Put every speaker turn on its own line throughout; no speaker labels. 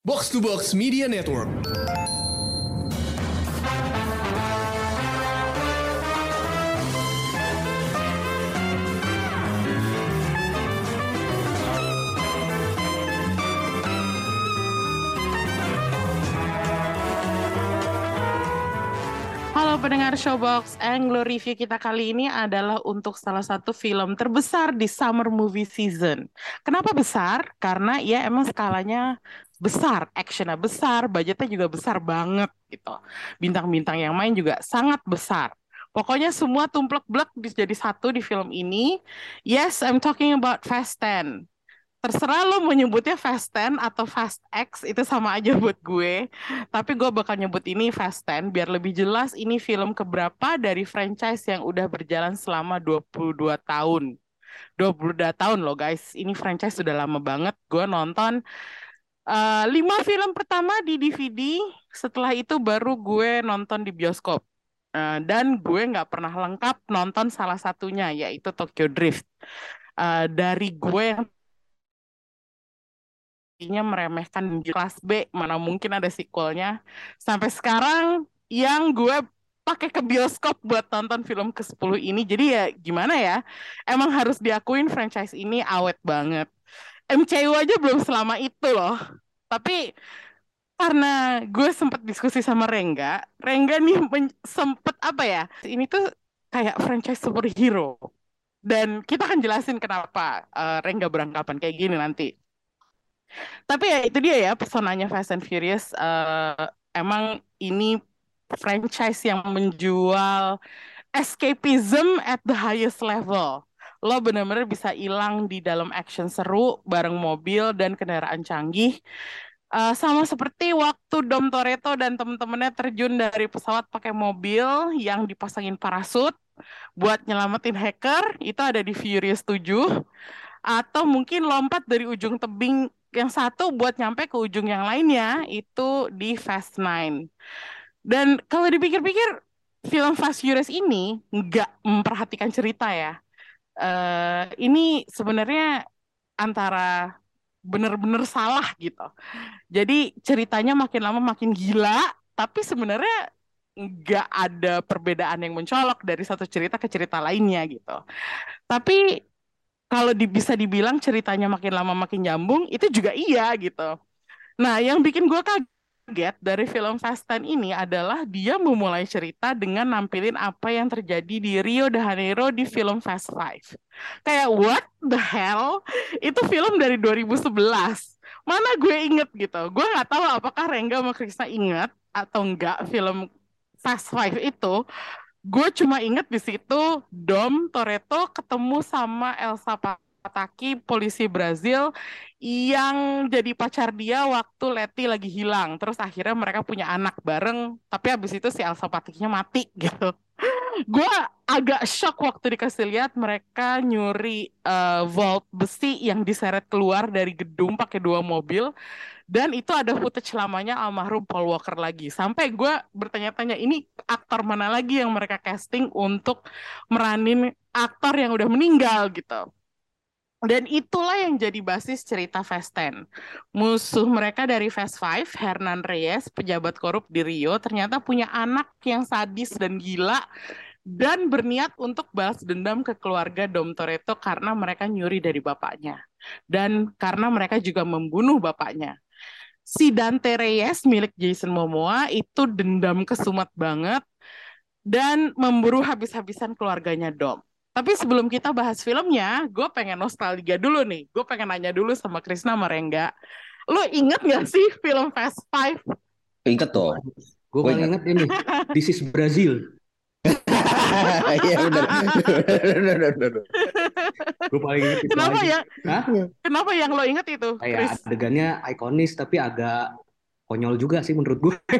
Box to Box Media Network.
Halo pendengar Showbox, Anglo review kita kali ini adalah untuk salah satu film terbesar di summer movie season. Kenapa besar? Karena ya emang skalanya besar, actionnya besar, budgetnya juga besar banget gitu. Bintang-bintang yang main juga sangat besar. Pokoknya semua tumplek-blek jadi satu di film ini. Yes, I'm talking about Fast 10 terserah lo mau nyebutnya Fast 10 atau Fast X itu sama aja buat gue. Tapi gue bakal nyebut ini Fast 10 biar lebih jelas ini film keberapa dari franchise yang udah berjalan selama 22 tahun. 22 tahun loh guys. Ini franchise sudah lama banget. Gue nonton uh, lima film pertama di DVD. Setelah itu baru gue nonton di bioskop. Uh, dan gue nggak pernah lengkap nonton salah satunya yaitu Tokyo Drift. Uh, dari gue yang meremehkan kelas B mana mungkin ada sequelnya sampai sekarang yang gue pakai ke bioskop buat tonton film ke 10 ini jadi ya gimana ya emang harus diakuin franchise ini awet banget MCU aja belum selama itu loh. Tapi karena gue sempat diskusi sama Rengga Rengga nih sempet apa ya ini tuh kayak franchise superhero. Dan kita akan jelasin kenapa uh, Rengga beranggapan kayak gini nanti. Tapi ya itu dia ya personanya Fast and Furious uh, emang ini franchise yang menjual escapism at the highest level. Lo bener-bener bisa hilang di dalam action seru bareng mobil dan kendaraan canggih. Uh, sama seperti waktu Dom Toretto dan temen-temennya terjun dari pesawat pakai mobil yang dipasangin parasut buat nyelamatin hacker, itu ada di Furious 7 atau mungkin lompat dari ujung tebing yang satu buat nyampe ke ujung yang lainnya itu di Fast Nine. Dan kalau dipikir-pikir film Fast Furious ini nggak memperhatikan cerita ya. Uh, ini sebenarnya antara bener-bener salah gitu. Jadi ceritanya makin lama makin gila, tapi sebenarnya nggak ada perbedaan yang mencolok dari satu cerita ke cerita lainnya gitu. Tapi kalau di, bisa dibilang ceritanya makin lama makin nyambung, itu juga iya gitu. Nah, yang bikin gue kaget dari film Fast Ten ini adalah dia memulai cerita dengan nampilin apa yang terjadi di Rio de Janeiro di film Fast Five. Kayak what the hell? Itu film dari 2011. Mana gue inget gitu. Gue nggak tahu apakah Rengga sama Krisna inget atau enggak film Fast Five itu gue cuma inget di situ Dom Toretto ketemu sama Elsa Pataki polisi Brazil yang jadi pacar dia waktu Leti lagi hilang terus akhirnya mereka punya anak bareng tapi habis itu si Elsa Patakinya mati gitu gue agak shock waktu dikasih lihat mereka nyuri uh, vault besi yang diseret keluar dari gedung pakai dua mobil dan itu ada footage lamanya almarhum Paul Walker lagi. Sampai gue bertanya-tanya ini aktor mana lagi yang mereka casting untuk meranin aktor yang udah meninggal gitu. Dan itulah yang jadi basis cerita Fast 10. Musuh mereka dari Fast Five, Hernan Reyes, pejabat korup di Rio, ternyata punya anak yang sadis dan gila dan berniat untuk balas dendam ke keluarga Dom Toretto karena mereka nyuri dari bapaknya. Dan karena mereka juga membunuh bapaknya si Dante Reyes milik Jason Momoa itu dendam kesumat banget dan memburu habis-habisan keluarganya Dom. Tapi sebelum kita bahas filmnya, gue pengen nostalgia dulu nih. Gue pengen nanya dulu sama Krisna Merengga. Lo inget gak sih film Fast Five?
Inget tuh.
Gue paling inget ini. This is Brazil.
Iya benar.
Gue paling inget itu
Kenapa
aja.
ya?
Hah?
Kenapa yang lo inget itu?
Kayak adegannya ikonis tapi agak konyol juga sih menurut gue.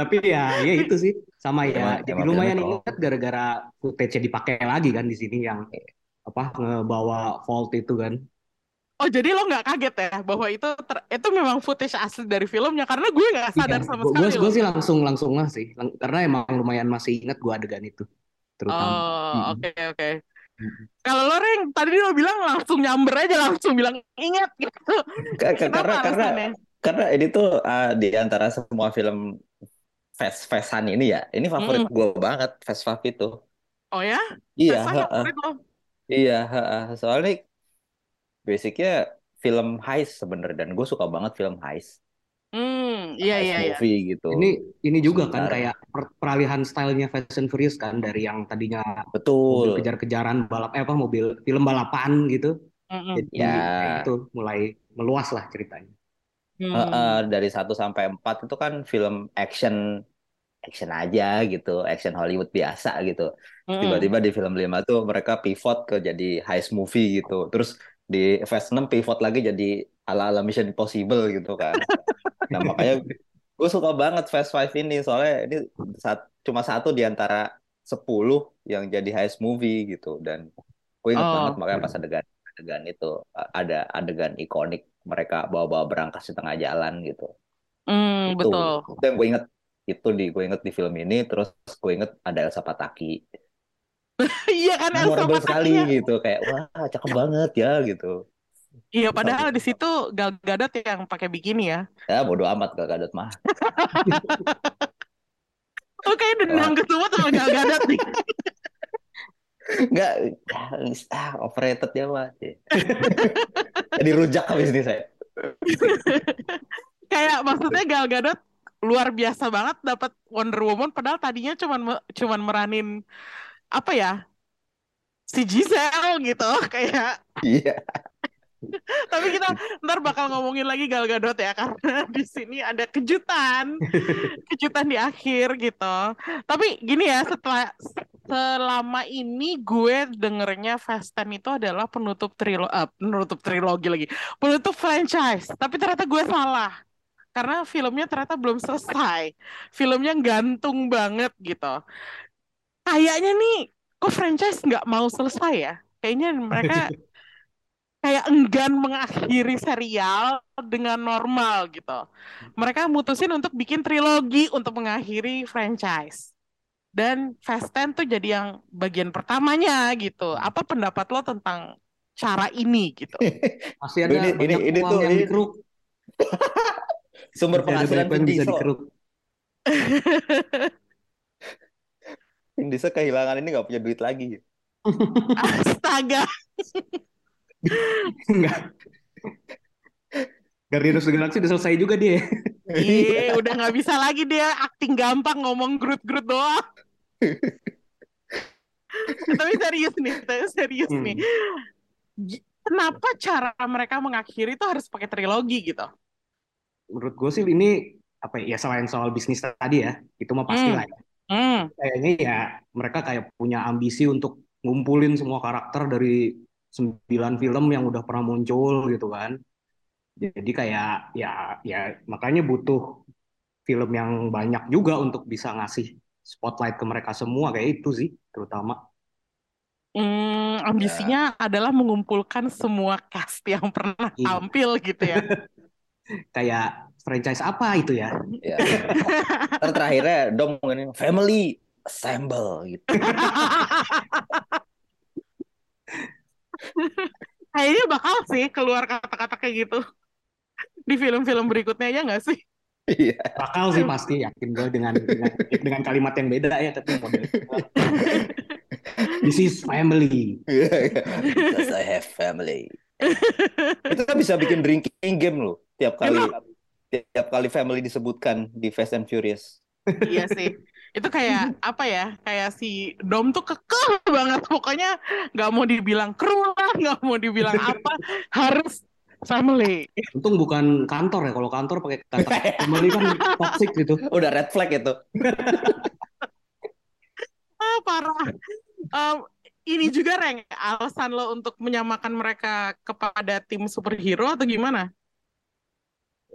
tapi ya, ya itu sih sama ya.
Emang-
Jadi
emang
lumayan inget gara-gara footage-nya dipakai lagi kan di sini yang apa ngebawa vault itu kan.
Oh jadi lo nggak kaget ya bahwa itu ter- itu memang footage asli dari filmnya karena gue nggak sadar sama
gue
sekali
gue sih langsung langsung lah sih Lang- karena emang lumayan masih inget gue adegan itu terutama.
Oh oke oke. Kalau lo Reng, tadi lo bilang langsung nyamber aja, langsung bilang ingat gitu.
Karena karena karena ini tuh uh, di antara semua film Fast Fastan ini ya, ini favorit
Mm-mm.
gue banget Fast Five itu.
Oh ya?
Iya,
favorit lo?
Iya, heeh. Soalnya basicnya film heist sebenarnya dan gue suka banget film heist,
Hmm, iya iya iya.
movie gitu.
Ini ini juga kan
Sebentar.
kayak per- peralihan stylenya Fast and Furious kan dari yang tadinya mobil
Betul.
kejar-kejaran balap eh apa mobil film balapan gitu.
Mm-mm.
Jadi
Ya.
gitu mulai meluas lah ceritanya.
Hmm.
Heeh, dari 1 sampai 4 itu kan film action action aja gitu, action Hollywood biasa gitu. Tiba-tiba di film 5 tuh mereka pivot ke jadi heist movie gitu. Terus di Fast 6 pivot lagi jadi ala-ala Mission Impossible gitu kan. Nah, makanya gue suka banget Fast Five ini soalnya ini sat- cuma satu di antara 10 yang jadi heist movie gitu dan gue inget
Oh.
banget makanya pas adegan adegan itu ada adegan ikonik mereka bawa-bawa berangkas di tengah jalan gitu.
Hmm,
Itu
betul.
itu yang gue inget itu di gue inget di film ini terus gue inget ada Elsa Pataki
Iya kan Elsa
memorable sekali
Patakinya.
gitu kayak wah cakep banget ya gitu
Iya, padahal di situ Gal Gadot yang pakai bikini ya.
ya bodo amat gak gadot mah
Lo kayak dendam kesemua sama Gal Gadot nih.
nggak ah, overrated ya mah jadi rujak habis ini saya
Kayak maksudnya Gal Gadot luar biasa banget dapat Wonder Woman padahal tadinya cuman cuman meranin apa ya? Si Giselle gitu kayak
iya
tapi kita ntar bakal ngomongin lagi Gal Gadot ya karena di sini ada kejutan. Kejutan di akhir gitu. Tapi gini ya setelah selama ini gue dengernya Fast Ten itu adalah penutup trilo eh, penutup trilogi lagi. Penutup franchise tapi ternyata gue salah. Karena filmnya ternyata belum selesai. Filmnya gantung banget gitu. Kayaknya nih kok franchise nggak mau selesai ya? Kayaknya mereka kayak enggan mengakhiri serial dengan normal gitu. Mereka mutusin untuk bikin trilogi untuk mengakhiri franchise. Dan Fast Ten tuh jadi yang bagian pertamanya gitu. Apa pendapat lo tentang cara ini gitu?
Masih ada
Ini- ini-
banyak
ini
uang
tuh-
yang
ini-
dikeruk.
sumber penghasilan
yang bisa dikeruk.
Diesel kehilangan ini nggak punya duit lagi
Astaga.
Enggak. Guardians of the Galaxy udah selesai juga dia.
Iya, udah nggak bisa lagi dia acting gampang ngomong Groot-Groot doang. Tapi serius nih, serius
Hmm.
nih. Kenapa cara mereka mengakhiri itu harus pakai trilogi gitu?
Menurut gue sih ini apa ya selain soal bisnis tadi ya, itu mah pasti
Hmm.
lah. ya.
Hmm.
Kayaknya ya mereka kayak punya ambisi untuk ngumpulin semua karakter dari sembilan film yang udah pernah muncul gitu kan. Jadi kayak ya ya makanya butuh film yang banyak juga untuk bisa ngasih spotlight ke mereka semua kayak itu sih terutama.
Hmm, ambisinya adalah mengumpulkan semua cast yang pernah
Iya.
tampil gitu ya.
Kayak franchise apa itu ya?
ya terakhirnya dong ini family assemble gitu
Kayaknya bakal sih keluar kata-kata kayak gitu. Di film-film berikutnya ya nggak sih?
iya.
Bakal sih pasti yakin gue dengan, dengan dengan kalimat yang beda ya tapi model. This is family.
because I have family. Itu kan bisa bikin drinking game loh tiap kali tiap kali family disebutkan di Fast and Furious.
Iya sih. Itu kayak apa ya? Kayak si Dom tuh kekeh banget. Pokoknya nggak mau dibilang kru lah, nggak mau dibilang apa, harus family.
Untung bukan kantor ya. Kalau kantor pakai kata family kan toxic gitu.
udah red flag itu
Ah, parah. Em, ini juga Reng, alasan lo untuk menyamakan mereka kepada tim superhero atau gimana?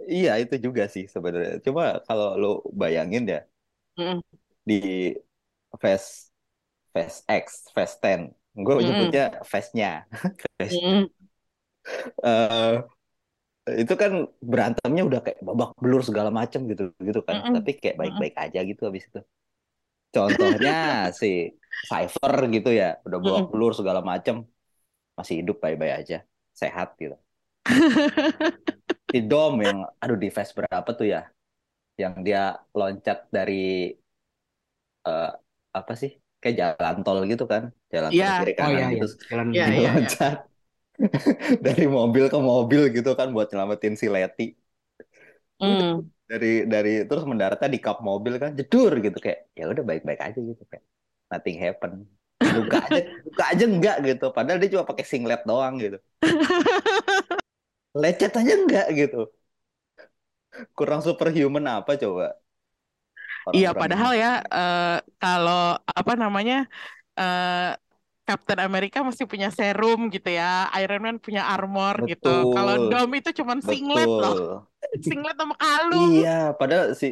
iya itu juga sih sebenarnya cuma kalau lo bayangin ya
Mm.
Di Fast Fast X Fast 10 gue
Mm-mm.
nyebutnya Fast-nya Fast
Mm.
eh itu kan berantemnya udah kayak babak belur segala macem gitu gitu kan
Mm-mm.
tapi kayak baik-baik aja gitu habis itu contohnya si Cypher gitu ya, udah bawa
Mm-mm.
pelur segala macem, masih hidup baik-baik aja, sehat gitu. Si Dom yang, aduh di phase berapa tuh ya, yang dia loncat dari eh, apa sih, kayak jalan tol gitu kan, jalan tol
Iya,
kiri
Oh
kanan
iya.
gitu,
iya, jalan
iya,
dia
iya, iya.
loncat. Dari mobil ke mobil gitu kan buat nyelamatin si. Udah
Hmm.
dari dari terus mendaratnya di kap mobil kan jedur gitu. Kayak ya udah baik-baik aja gitu. Kayak nothing happen. Luka aja luka aja enggak gitu. Padahal dia cuma pakai singlet doang gitu. Lecet aja enggak gitu. Kurang superhuman apa coba
Iya, padahal ya eh, kalau apa namanya eh, Captain America masih punya serum gitu ya, Iron Man punya armor gitu. Kalau
betul.
Dom itu cuman singlet loh,
betul.
Singlet sama kalung.
iya padahal si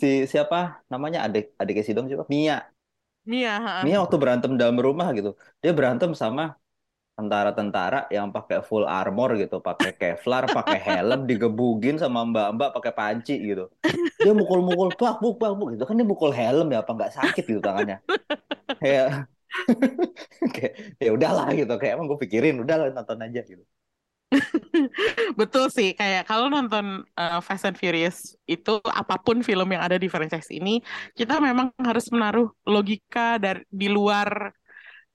si siapa namanya adik adik si Dom siapa? Mia.
Mia, ha.
Mia waktu berantem dalam rumah gitu. Dia berantem sama tentara-tentara yang pakai full armor gitu, pakai Kevlar, pakai helm, digebugin sama mbak-mbak pakai panci gitu. Dia mukul-mukul, bak, buk, bak, buk gitu kan dia mukul helm ya apa nggak sakit gitu tangannya. Kayak kayak ya udahlah gitu, kayak emang gue pikirin udahlah nonton aja gitu.
Betul sih, kayak kalau nonton uh, Fast and Furious itu apa pun film yang ada di franchise ini, kita memang harus menaruh logika dari di luar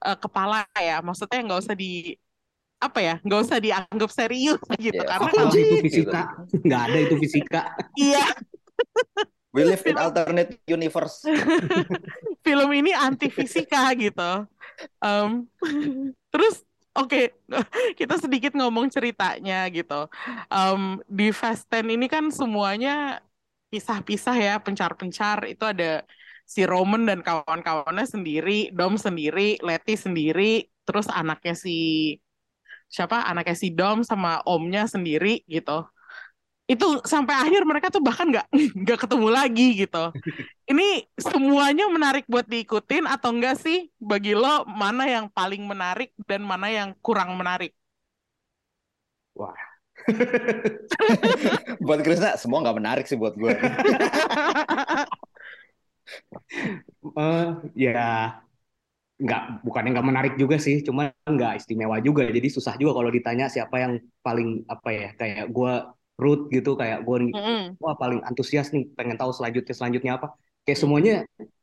uh, kepala ya. Maksudnya nggak usah di apa ya, nggak usah dianggap serius gitu.
Ya,
Karena kalau
itu fisika? Nggak ada itu fisika.
iya
We live in alternate universe.
film ini anti fisika gitu. Em, terus oke kita sedikit ngomong ceritanya gitu. Em, di Fast 10 ini kan semuanya pisah-pisah ya, pencar-pencar. Itu ada si Roman dan kawan-kawannya sendiri, Dom sendiri, Letty sendiri, terus anaknya si siapa? Anaknya si Dom sama omnya sendiri gitu. Itu sampai akhir mereka tuh bahkan nggak nggak ketemu lagi gitu. Ini semuanya menarik buat diikutin atau enggak sih? Bagi lo mana yang paling menarik dan mana yang kurang menarik?
Wah.
buat Krisna semua nggak menarik sih buat gue.
Eh, ya nggak bukannya nggak menarik juga sih, cuma nggak istimewa juga. Jadi susah juga kalau ditanya siapa yang paling apa ya kayak gue root gitu, kayak gue
Mm-mm.
wah paling antusias nih, pengen tahu selanjutnya selanjutnya apa. Kayak semuanya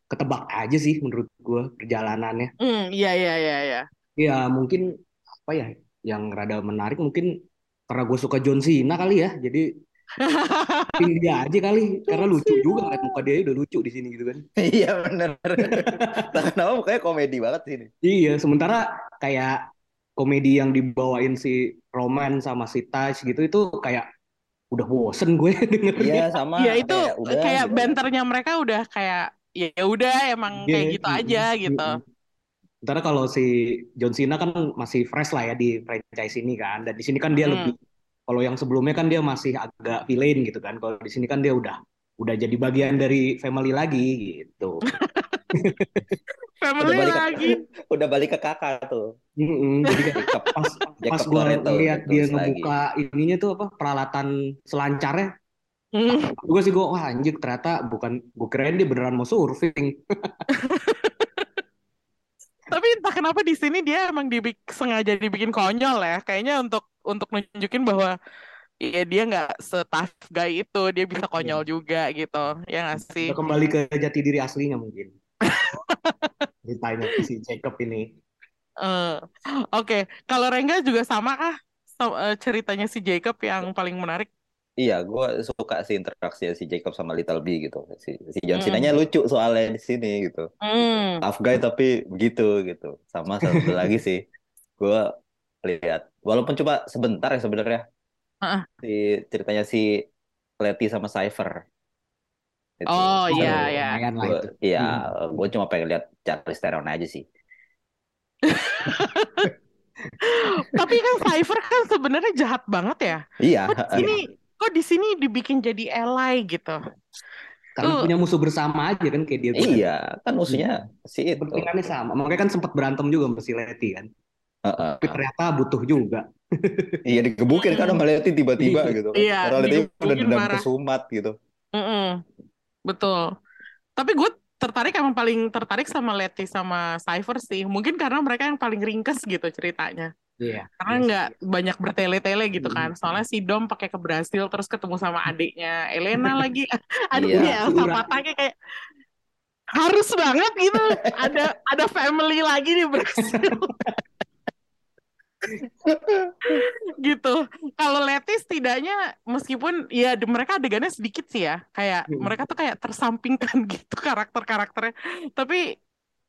ketebak aja sih menurut gue perjalanannya.
Hmm, iya iya iya iya.
Ya mungkin apa ya yang rada menarik mungkin karena gue suka John Cena kali ya, jadi Pin dia aja kali karena lucu juga ngeliat muka dia udah lucu di sini gitu kan.
Iya bener. Nah, kenapa mukanya komedi banget sih ini?
Iya, sementara kayak komedi yang dibawain si Roman sama si Taj gitu itu kayak udah bosen gue dengernya.
Iya sama
Iya itu
kayak udah
kayak
gitu.
banternya mereka udah kayak ya udah emang kayak
Iya,
gitu
mm,
aja gitu.
mm, mm. Sementara kalau si John Cena kan masih fresh lah ya di franchise ini kan, dan di sini kan dia
Hmm.
lebih kalau yang sebelumnya kan dia masih agak villain gitu kan, kalau di sini kan dia udah udah jadi bagian dari family lagi gitu.
Family
balik ke-
lagi.
Udah balik ke kakak tuh.
Mm-mm, jadi kayak
Jacob,
pas pas gue lihat dia
lagi.
ngebuka ininya tuh apa peralatan selancarnya
Hmm.
gue sih gue wah anjir ternyata bukan gue kirain dia beneran mau surfing
Tapi entah kenapa di sini dia emang dibik sengaja dibikin konyol ya. Kayaknya untuk untuk nunjukin bahwa ya dia nggak se-tough guy itu, dia bisa konyol juga gitu. Ya nggak sih?
kembali ke jati diri aslinya mungkin ceritanya si Jacob ini
Eh, Oke, kalau Rengga juga sama kah So- eh, ceritanya si Jacob yang paling menarik?
Iya, gue suka sih interaksi si Jacob sama Little B gitu. Si, si John
Mm.
Cena-nya lucu soalnya di sini gitu.
Hmm.
Tough guy tapi begitu gitu. Sama satu lagi sih, gue lihat. Walaupun cuma sebentar ya sebenarnya.
Heeh.
Si ceritanya si Letty sama Cypher. Itu.
Oh iya ya.
itu
iya,
Hmm.
gue cuma pengen lihat Charlize Theron aja sih.
Tapi kan Cypher kan sebenarnya jahat banget ya.
Iya,
sini kok di sini dibikin jadi ally gitu?
karena
Tuh.
punya musuh bersama aja kan kayak dia
iya, kan musuhnya si itu.
kepentingannya sama makanya kan sempat berantem juga sama si Letty kan
Heeh.
tapi ternyata butuh juga
Iya digebukin kan sama Letty tiba-tiba gitu kan.
Iya,
Karena Letty udah dendam kesumat gitu.
Mm-mm. Betul. Tapi gue tertarik emang paling tertarik sama Letty sama Cypher sih. Mungkin karena mereka yang paling ringkes gitu ceritanya.
Iya.
Karena
Iya
nggak
sih.
banyak bertele-tele gitu
Mm,
kan. Soalnya si Dom pakai ke Brasil terus ketemu sama adiknya Elena lagi.
Iya.
Adiknya Elsa
Ura.
Pataki kayak harus banget gitu. Ada ada family lagi di Brasil gitu. Kalau Letty setidaknya meskipun ya mereka adegannya sedikit sih ya. Kayak
Mm.
mereka tuh kayak tersampingkan gitu karakter-karakternya. Tapi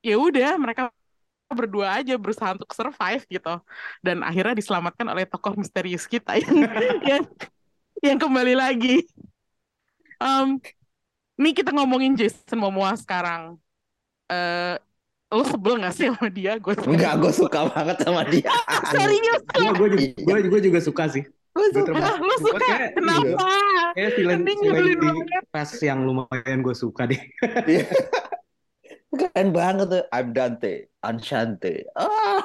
ya udah mereka berdua aja berusaha untuk survive gitu dan akhirnya diselamatkan oleh tokoh misterius kita yang yang, yang kembali lagi. Em, nih kita ngomongin Jason Momoa sekarang. Eh, lo sebel gak sih sama dia? Gue
Enggak, gue suka banget sama dia.
serius
Gue gue juga, gue juga, suka sih.
Gue suka.
termasuk.
lo suka?
kayak
Kenapa?
kayak villain
Ending
villain
nyebelin
di. Fast yang lumayan gue suka deh.
Keren banget tuh. I'm Dante, Anshante. Ah,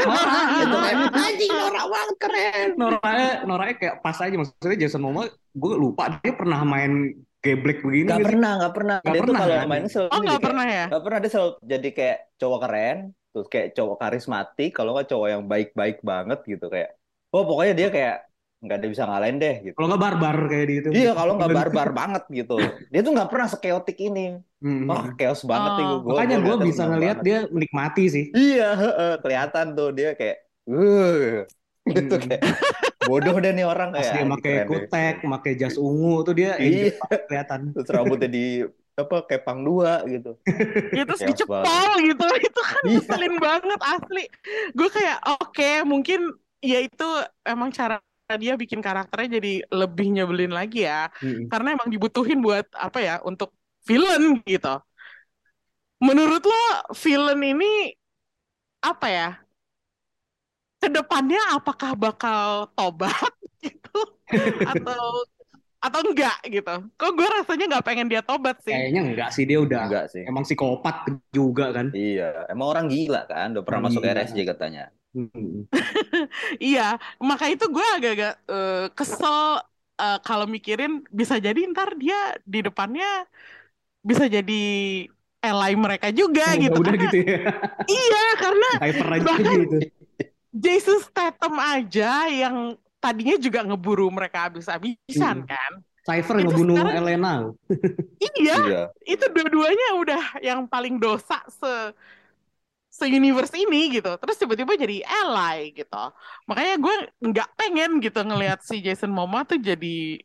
Nora,
itu
Nora,
kan anjing norak banget keren.
Noranya, Noranya kayak pas aja maksudnya Jason Momoa gue lupa dia pernah main geblek begini
Gak
sih?
pernah, gak pernah.
Nggak
Dia tuh
pernah,
kalau
kan?
main selalu
Oh nggak
kayak
pernah ya?
Gak pernah dia selalu jadi kayak cowok keren, terus kayak cowok karismatik, kalau nggak cowok yang baik-baik banget gitu kayak. Oh pokoknya dia kayak nggak ada bisa ngalahin deh gitu.
Kalau nggak barbar kayak di itu.
Iya kalau nggak barbar banget gitu. Dia tuh nggak pernah sekeotik ini.
Hmm.
Wah chaos banget nih
Oh.
gue.
Makanya gue bisa ngelihat dia menikmati sih.
Iya, heeh, kelihatan tuh dia kayak, uh, gitu kayak bodoh deh nih orang
Pas
kayak.
dia
"Anjing,
pakai
keren deh."
kutek, pakai jas ungu tuh dia
Iya.
kelihatan.
Terus rambutnya di apa kepang dua gitu.
Ya terus dicepol gitu. Itu kan
Iya.
ngeselin banget asli. Gue kayak oke mungkin ya itu emang cara dia bikin karakternya jadi lebih nyebelin lagi ya.
Hmm.
Karena emang dibutuhin buat apa ya untuk villain gitu. Menurut lo villain ini apa ya? Ke depannya apakah bakal tobat gitu atau atau enggak gitu? Kok gue rasanya nggak pengen dia tobat sih.
Kayaknya enggak sih dia udah
Enggak sih.
emang psikopat juga kan.
Iya, emang orang gila kan, udah pernah
Orang
masuk
gila.
RSJ katanya.
Hmm.
Iya, maka itu gue agak-agak eh, kesel eh, kalau mikirin bisa jadi ntar dia di depannya bisa jadi ally mereka juga gitu.
Udah
Karena,
gitu ya.
iya, karena Bahkan-
gitu.
Jason Statham aja yang tadinya juga ngeburu mereka habis-habisan
Hmm.
kan.
Cypher
Itu
ngebunuh
sekarang-
Elena.
Iya,
Iya.
itu dua-duanya udah yang paling dosa se se-universe ini gitu. Terus tiba-tiba jadi ally gitu. Makanya gue nggak pengen gitu ngelihat si Jason Momoa tuh jadi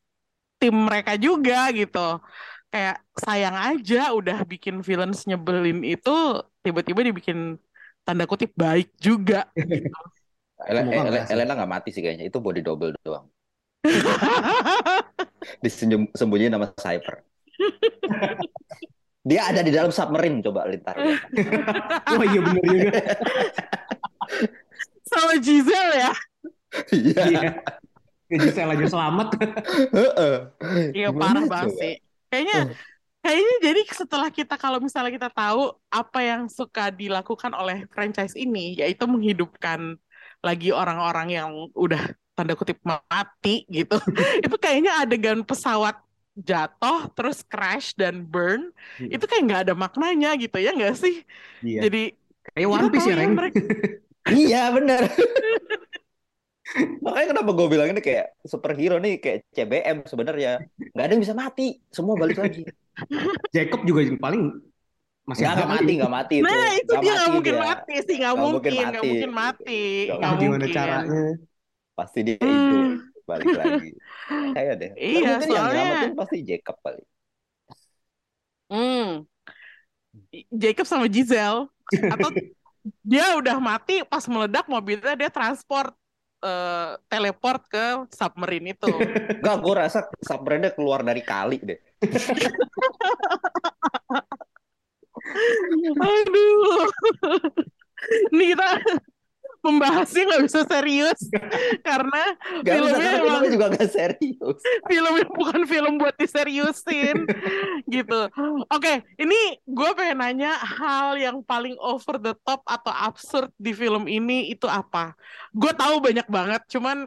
tim mereka juga gitu. Kayak sayang aja udah bikin villains nyebelin itu tiba-tiba dibikin tanda kutip baik juga gitu.
Elena nggak mati sih kayaknya, itu body double doang. Disembunyiin nama Cypher. Dia ada di dalam submarine, coba lintar.
Oh iya bener juga.
Sama Giselle ya.
Iya.
Iya. Giselle aja selamat.
Heeh.
Iya parah banget sih. Kayaknya kayaknya jadi setelah kita kalau misalnya kita tahu apa yang suka dilakukan oleh franchise ini yaitu menghidupkan lagi orang-orang yang udah tanda kutip mati gitu. itu kayaknya adegan pesawat jatuh terus crash dan burn
Hmm.
itu kayak nggak ada maknanya gitu ya nggak sih?
Iya.
Jadi
Kayak One Piece ya, Reng.
mereka
Iya bener. Makanya kenapa gue bilang ini kayak superhero nih kayak CBM sebenarnya nggak ada yang bisa mati, semua balik lagi.
Jacob juga paling masih
Nggak
ada
mati, nggak mati itu.
Nah itu
Nggak
dia nggak mungkin
dia.
mati sih nggak
Nggak mungkin
mungkin nggak mungkin mati
Nggak
Wah, gimana
mungkin.
caranya?
Pasti dia
Hmm.
itu balik lagi. Kayak deh. Tapi
Iya,
mungkin yang
soalnya-
nyelamatin pasti Jacob kali.
Hmm. Jacob sama Giselle atau dia udah mati pas meledak mobilnya dia transport eh, teleport ke submarine itu.
Enggak, gue rasa submarine keluar dari kali deh.
Aduh. Ini kita membahasnya nggak bisa serius karena
Gak bisa,
Filmnya
karena
emang-
juga gak serius.
filmnya bukan film buat diseriusin gitu. Oke, ini gue pengen nanya hal yang paling over the top atau absurd di film ini itu apa? Gue tahu banyak banget, cuman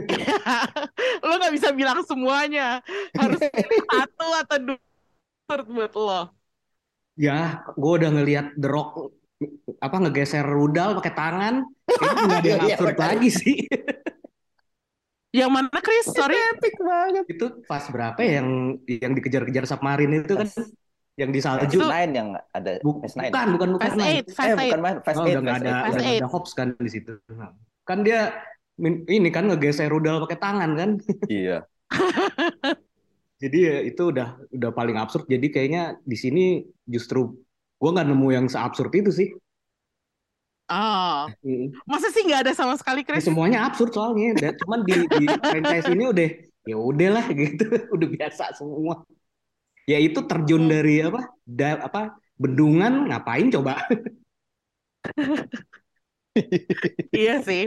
lo nggak bisa bilang semuanya. Harus satu atau dua absurd buat lo.
Ya, gue udah ngelihat The Rock apa ngegeser rudal pakai tangan, kayaknya nggak ada yang
Iya,
absurd lagi sih.
Yang mana Chris? Sorry.
Epic banget.
Itu pas berapa ya yang yang dikejar-kejar submarine itu kan yang di
Fast
salju.
Itu-
Nine yang ada
Bu-
Fast Nine.
bukan, bukan, bukan.
Fast. Eight,
Eh
Fast Eight.
bukan Fast
Oh,
Eight,
udah nggak
Fast
ada.
Fast.
Hobbs kan di situ. Nah, Kan dia ini kan ngegeser rudal pakai tangan kan.
Iya.
Jadi ya itu udah udah paling absurd. Jadi kayaknya di sini justru gue nggak nemu yang seabsurd itu sih.
Oh,
Mm.
masa sih nggak ada sama sekali
Ya,
Chris?
semuanya absurd soalnya. Dan cuman di, di franchise ini udah ya udahlah gitu, udah biasa semua. Ya itu terjun dari apa? Da, apa? Bendungan ngapain coba?
Iya sih,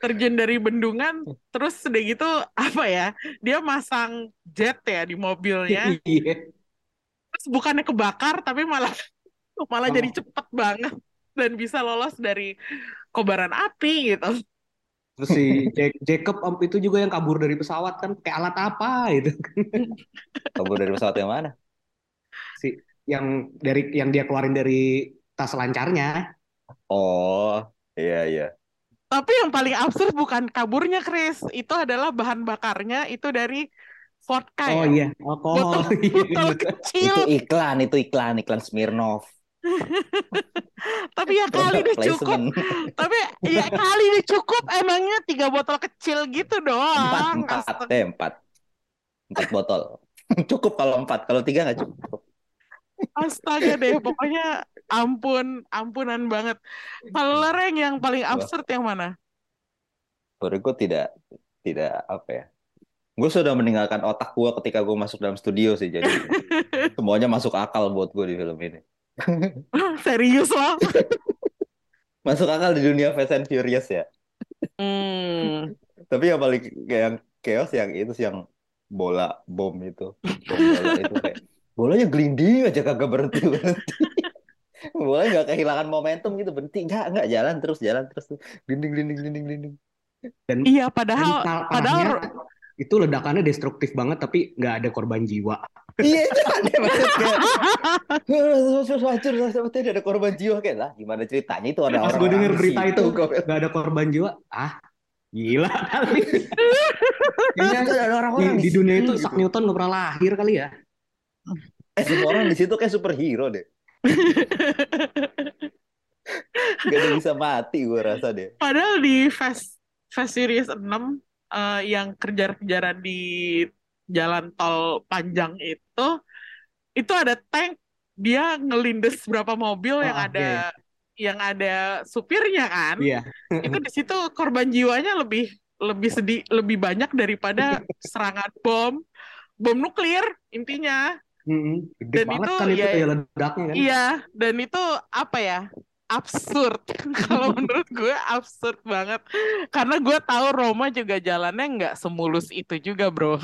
terjun dari bendungan, terus udah gitu apa ya? Dia masang jet ya di mobilnya,
Iya.
terus bukannya kebakar tapi malah malah
Oh.
jadi cepet banget dan bisa lolos dari kobaran api gitu.
Terus si Ja- Jacob Om itu juga yang kabur dari pesawat kan kayak alat apa gitu.
Kabur dari pesawat yang mana?
Si yang dari yang dia keluarin dari tas lancarnya.
Oh, iya iya.
Tapi yang paling absurd bukan kaburnya Chris, itu adalah bahan bakarnya itu dari vodka
Oh
ya.
iya, alkohol.
Botol,
Iya,
botol kecil,
Itu iklan, itu iklan, iklan Smirnoff.
tapi ya kali udah cukup. Tapi ya kali udah cukup emangnya tiga botol kecil gitu
Empat,
doang.
empat,
Astaga.
eh, empat. Empat botol. Cukup kalau empat, kalau tiga nggak cukup.
Astaga deh, pokoknya ampun, ampunan banget. Kalau Lereng yang paling absurd yang mana?
Gue tidak, tidak apa ya. Gue sudah meninggalkan otak gue ketika gue masuk dalam studio sih, jadi semuanya masuk akal buat gue di film ini.
Serius loh.
Masuk akal di dunia Fast and Furious ya.
Hmm.
Tapi yang paling kayak yang chaos yang itu sih yang bola bom itu. Bom bola itu kayak bolanya gelinding aja kagak berhenti berhenti. Bola nggak kehilangan momentum gitu berhenti nggak nggak jalan terus jalan terus gelinding gelinding gelinding gelinding.
Dan
Iya,
dan
padahal padahal
itu ledakannya destruktif banget tapi nggak ada korban jiwa.
Iya itu aneh kayak hancur tidak ada korban jiwa kayak lah gimana ceritanya itu ada orang
gue denger berita itu nggak ada korban jiwa, ah gila kali.
"Itu ada
di,
orang-orang
di dunia itu
sini,"
Isaac
gitu.
Newton nggak pernah lahir kali ya.
Eh, semua orang di situ kayak superhero deh gak ada bisa mati gue rasa deh
padahal di Fast Fast Series 6 eh, yang kejar-kejaran di jalan tol panjang itu itu ada tank dia ngelindes berapa mobil yang
Oh,
ada yang ada supirnya kan.
Iya.
itu di situ korban jiwanya lebih lebih sedih lebih banyak daripada serangan bom bom nuklir intinya
Mm-mm. Gede
Dan itu
kan itu
ya-
kayak ledaknya kan.
iya dan itu apa ya absurd. Kalau menurut gue absurd banget. Karena gue tahu Roma juga jalannya nggak semulus itu juga bro.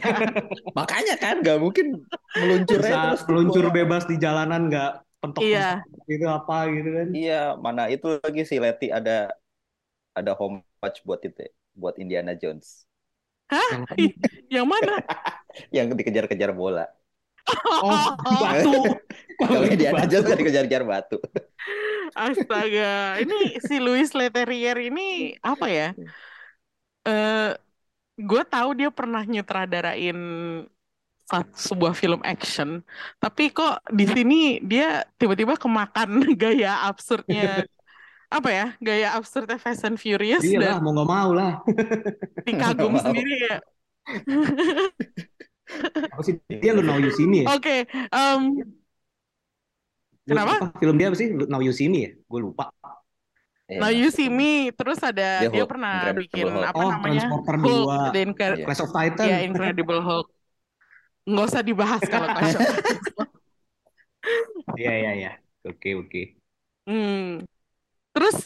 Makanya kan gak mungkin meluncur terus
meluncur bebas di jalanan nggak pentok
iya.
itu apa gitu kan.
iya mana itu lagi si Leti ada ada homage buat itu buat Indiana Jones.
Yang-
yang mana?
Yang dikejar-kejar bola
Oh, batu.
kalau
Batu.
Jones kan dikejar-kejar batu
Astaga, ini si Louis Leterrier ini apa ya? Eh, gue tahu dia pernah nyutradarain sebuah film action, tapi kok di sini dia tiba-tiba kemakan gaya absurdnya apa ya? Gaya absurdnya Fast and Furious
Iya lah,
dan
mau nggak mau lah.
dikagum
mau.
sendiri ya.
Apa sih dia lu Now You See Me ya?
Oke, em,
Lu-
kenapa?
apa, film dia apa sih? Now You See Me ya? Gue lupa.
Iya,
Now You See Me, terus ada
Dia
dia
Hulk,
pernah
Incredible
bikin
Hulk.
apa
Oh,
namanya?
Transporter
Hulk,
2.
The Incre-
Iya.
Clash of Titan.
Ya, Incredible Hulk. Nggak usah dibahas kalau Clash of.
Iya, iya, iya. Oke, oke.
Hmm. Terus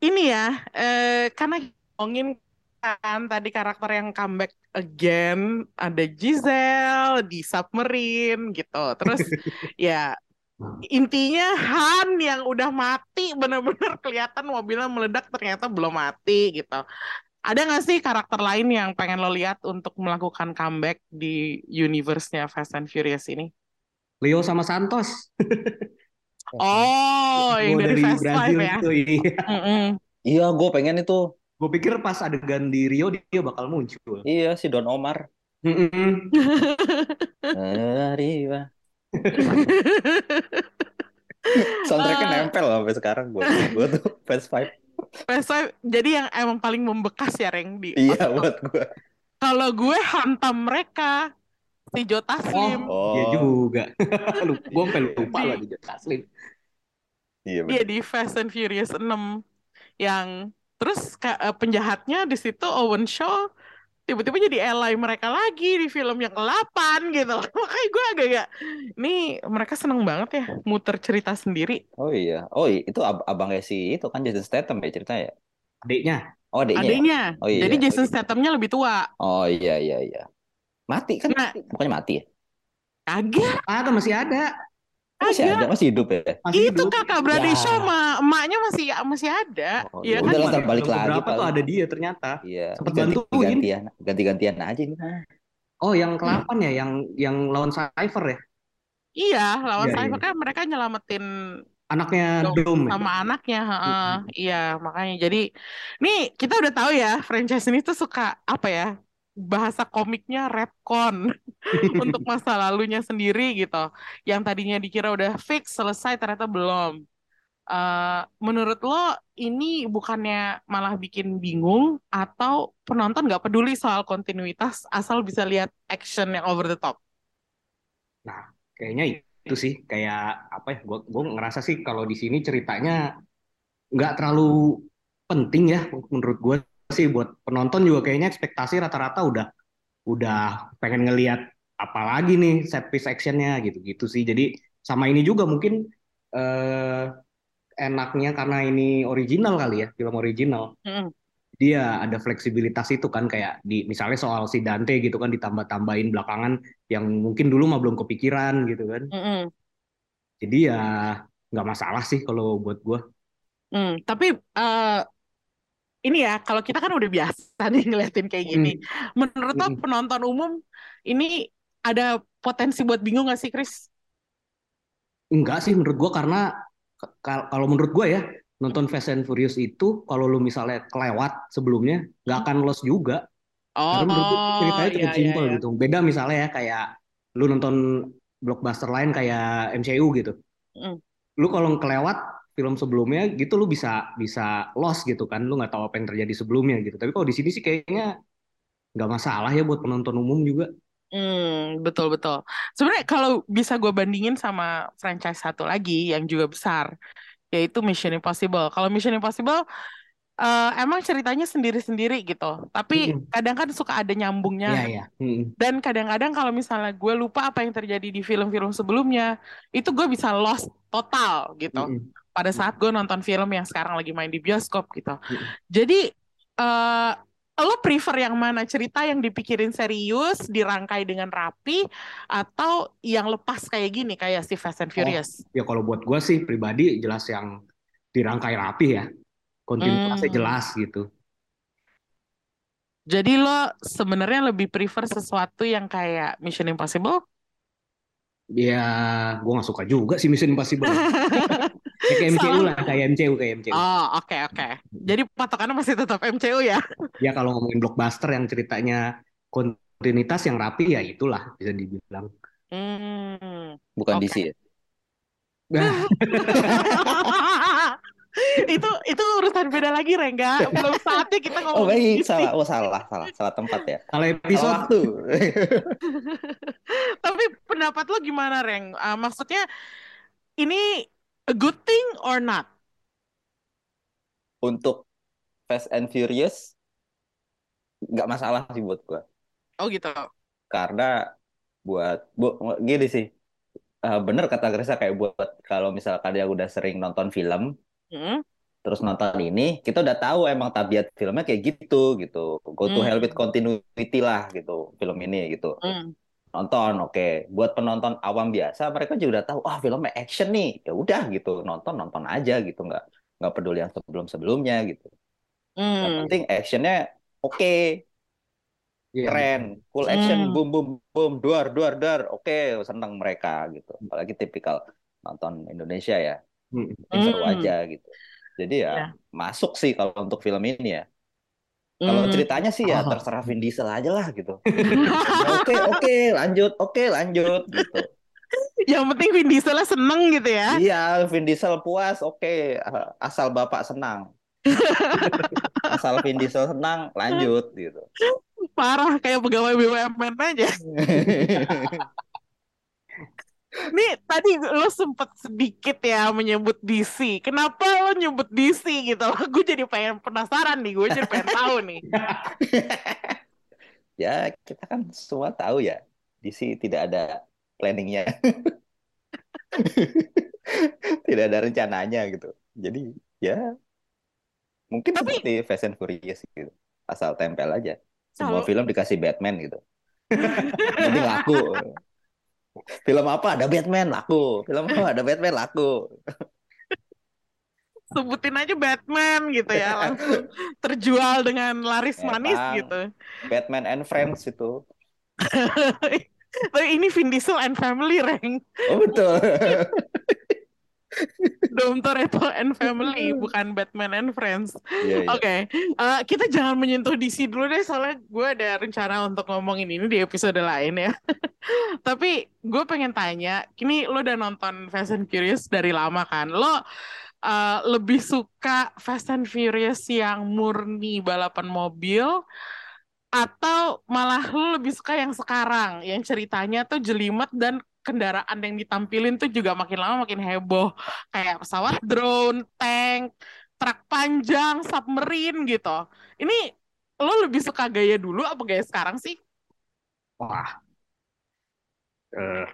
ini ya, eh, karena ngomongin kan tadi karakter yang comeback again, ada Giselle di Submarine gitu. Terus ya intinya Han yang udah mati bener-bener kelihatan mobilnya meledak ternyata belum mati gitu. Ada nggak sih karakter lain yang pengen lo lihat untuk melakukan comeback di universe-nya Fast and Furious ini?
Leo sama Santos.
Oh, yang dari,
dari
Fast
Brazil
Five ya.
itu. Iya.
Mm-mm.
Iya, gue pengen itu.
Gue pikir pas adegan di Rio dia bakal muncul.
Iya, si Don Omar. Arriba. Soundtracknya
Ah.
nempel loh sampai sekarang gue. Gue tuh Fast Five.
Fast Five jadi yang emang paling membekas ya Reng di
Iya buat gue.
Kalau gue hantam mereka si Joe Taslim.
Oh.
Iya juga. Lu, gue sampai lupa
Di-
loh di Taslim.
Iya
Dia
bener.
di Fast and Furious 6 yang terus eh, penjahatnya di situ Owen Shaw tiba-tiba jadi ally mereka lagi di film yang ke-8 gitu. Makanya gue agak-agak ini mereka seneng banget ya muter cerita sendiri.
Oh iya. Oh iya, itu ab abangnya si itu kan Jason Statham ya ceritanya ya.
Adiknya.
Oh adiknya. ya?
Adanya.
Oh iya.
Jadi Jason Statham-nya lebih tua.
Oh iya iya iya. Mati kan?
Nah.
Bukannya mati ya?
Kagak,
Ada masih ada.
Masih ada, masih hidup ya.
Masih
Itu
hidup.
kakak beradik
Ya.
Sama emaknya masih masih ada.
Oh,
Iya
ya
kan?
udah
Cuma
ntar balik lagi
beberapa tuh ada dia ternyata.
Iya.
Sempet
Ganti
bantuin.
gantian, ganti-gantian aja nih.
Oh, yang ke-8 ya, yang yang lawan Cypher ya.
Iya, lawan Cyber
iya.
kan mereka nyelamatin
Anaknya
Dom
Dom. ya?
sama anaknya, heeh.
Mm-mm.
Iya, makanya jadi nih kita udah tahu ya franchise ini tuh suka apa ya? Bahasa komiknya retcon untuk masa lalunya sendiri gitu. Yang tadinya dikira udah fix selesai ternyata belum. Eh, menurut lo ini bukannya malah bikin bingung atau penonton nggak peduli soal kontinuitas asal bisa lihat action yang over the top?
Kayaknya itu sih kayak apa ya? Gue gue ngerasa sih kalau di sini ceritanya nggak terlalu penting ya menurut gue sih buat penonton juga kayaknya ekspektasi rata-rata udah udah pengen ngelihat apa lagi nih set piece actionnya gitu-gitu sih. Jadi sama ini juga mungkin eh, enaknya karena ini original kali ya film original.
Mm-mm.
dia ada fleksibilitas itu kan kayak di misalnya soal si Dante gitu kan ditambah-tambahin belakangan yang mungkin dulu mah belum kepikiran gitu kan.
Mm-mm.
Jadi ya nggak masalah sih kalau buat gue.
Hmm, tapi eh, ini ya, kalau kita kan udah biasa nih ngeliatin kayak gini. Menurut lo
Mm-mm.
penonton umum ini ada potensi buat bingung gak sih, Chris?
Enggak sih menurut gue karena kalau menurut gue ya nonton Fast and Furious itu kalau lu misalnya kelewat sebelumnya nggak akan lost juga.
Oh,
Karena menurut gue ceritanya
iya,
cukup
iya,
simpel
iya.
gitu. Beda misalnya ya kayak lu nonton blockbuster lain kayak MCU gitu.
Mm.
Lu kalau kelewat film sebelumnya gitu lu bisa bisa lost gitu kan. Lu nggak tahu apa yang terjadi sebelumnya gitu. Tapi kalau di sini sih kayaknya nggak masalah ya buat penonton umum juga.
Hmm, betul betul. Sebenarnya kalau bisa gue bandingin sama franchise satu lagi yang juga besar, yaitu Mission Impossible. Kalau Mission Impossible eh, emang ceritanya sendiri-sendiri gitu, tapi
Mm-mm.
kadang kan suka ada nyambungnya.
Iya iya. Mm-mm.
Dan kadang-kadang kalau misalnya gue lupa apa yang terjadi di film-film sebelumnya, itu gue bisa lost total gitu.
Mm-mm.
Pada saat gue nonton film yang sekarang lagi main di bioskop gitu.
Mm-mm.
Jadi eh lo prefer yang mana? Cerita yang dipikirin serius, dirangkai dengan rapi, atau yang lepas kayak gini kayak si Fast and
Oh,
Furious?
ya kalau buat gue sih pribadi jelas yang dirangkai rapi ya. Kontinuitasnya
Hmm.
jelas gitu.
Jadi lo sebenarnya lebih prefer sesuatu yang kayak Mission Impossible?
Ya, gue nggak suka juga sih Mission Impossible. Ya, kayak MCU
Salah.
lah, kayak MCU, kayak MCU.
Oh, oke oke. Jadi patokannya masih tetap MCU ya?
Ya kalau ngomongin blockbuster yang ceritanya kontinuitas yang rapi ya itulah bisa dibilang.
Hmm.
Bukan
Oke.
DC ya.
Itu itu urusan beda lagi Rengga belum saatnya kita
Oh
ngomongin
baik, salah. Oh salah, salah, salah tempat ya.
kalau
Salah
episode
waktu.
tapi pendapat lo gimana Reng Ah, maksudnya ini a good thing or not
Untuk Fast and Furious nggak masalah sih buat gua.
oh gitu
Karena buat bu, gini sih. Eh, bener kata Gresa kayak buat kalau misalkan dia udah sering nonton film
Hmm?
terus nonton ini kita udah tahu emang tabiat filmnya kayak gitu gitu go to
Hmm.
hell with continuity lah gitu film ini gitu
Hmm.
Nonton oke buat penonton awam biasa mereka juga udah tahu ah filmnya action nih ya udah gitu nonton nonton aja gitu nggak nggak peduli yang sebelum sebelumnya gitu yang
Hmm.
penting actionnya oke
Iya,
keren, full action,
Hmm.
boom boom boom, duar duar duar, oke seneng mereka gitu. Apalagi tipikal nonton Indonesia ya,
Hmm.
yang seru
Hmm.
aja gitu. Jadi ya
Iya.
masuk sih kalau untuk film ini ya. Kalau
Hmm.
ceritanya sih ya
Ah.
terserah Vin Diesel aja lah gitu. Ya, Oke oke lanjut, oke lanjut gitu.
Yang penting Vin Diesel seneng gitu ya.
Iya, Vin Diesel puas, oke asal bapak senang. Asal Vin Diesel senang, lanjut gitu.
Parah kayak pegawai BUMN aja. Nih tadi lo sempet sedikit ya menyebut DC. Kenapa lo nyebut DC gitu? Gue jadi pengen penasaran nih. Gue jadi pengen tahu nih.
Ya, kita kan semua tahu ya, DC tidak ada planningnya. Tidak ada rencananya gitu. Jadi ya mungkin
Tapi-
seperti Fast and Furious gitu. Asal tempel aja. Semua
Kalau-
film dikasih Batman gitu. Jadi laku. Film apa ada Batman laku. Film apa ada Batman laku.
Sebutin aja Batman gitu ya. Langsung terjual dengan laris manis
Emang.
gitu.
Batman and Friends itu.
Tapi ini Vin Diesel and Family, Reng.
Oh betul.
Dom Toretto and Family, bukan Batman and Friends.
Iya, iya.
Oke, eh, kita jangan menyentuh DC dulu deh, soalnya gue ada rencana untuk ngomongin ini di episode lain ya. Tapi gue pengen tanya, kini lo udah nonton Fast and Furious dari lama kan? Lo eh, lebih suka Fast and Furious yang murni balapan mobil, atau malah lo lebih suka yang sekarang, yang ceritanya tuh jelimet dan kendaraan yang ditampilin tuh juga makin lama makin heboh, kayak pesawat drone, tank, truk panjang, submarine gitu. Ini lo lebih suka gaya dulu apa gaya sekarang sih?
Wah.
Jawab.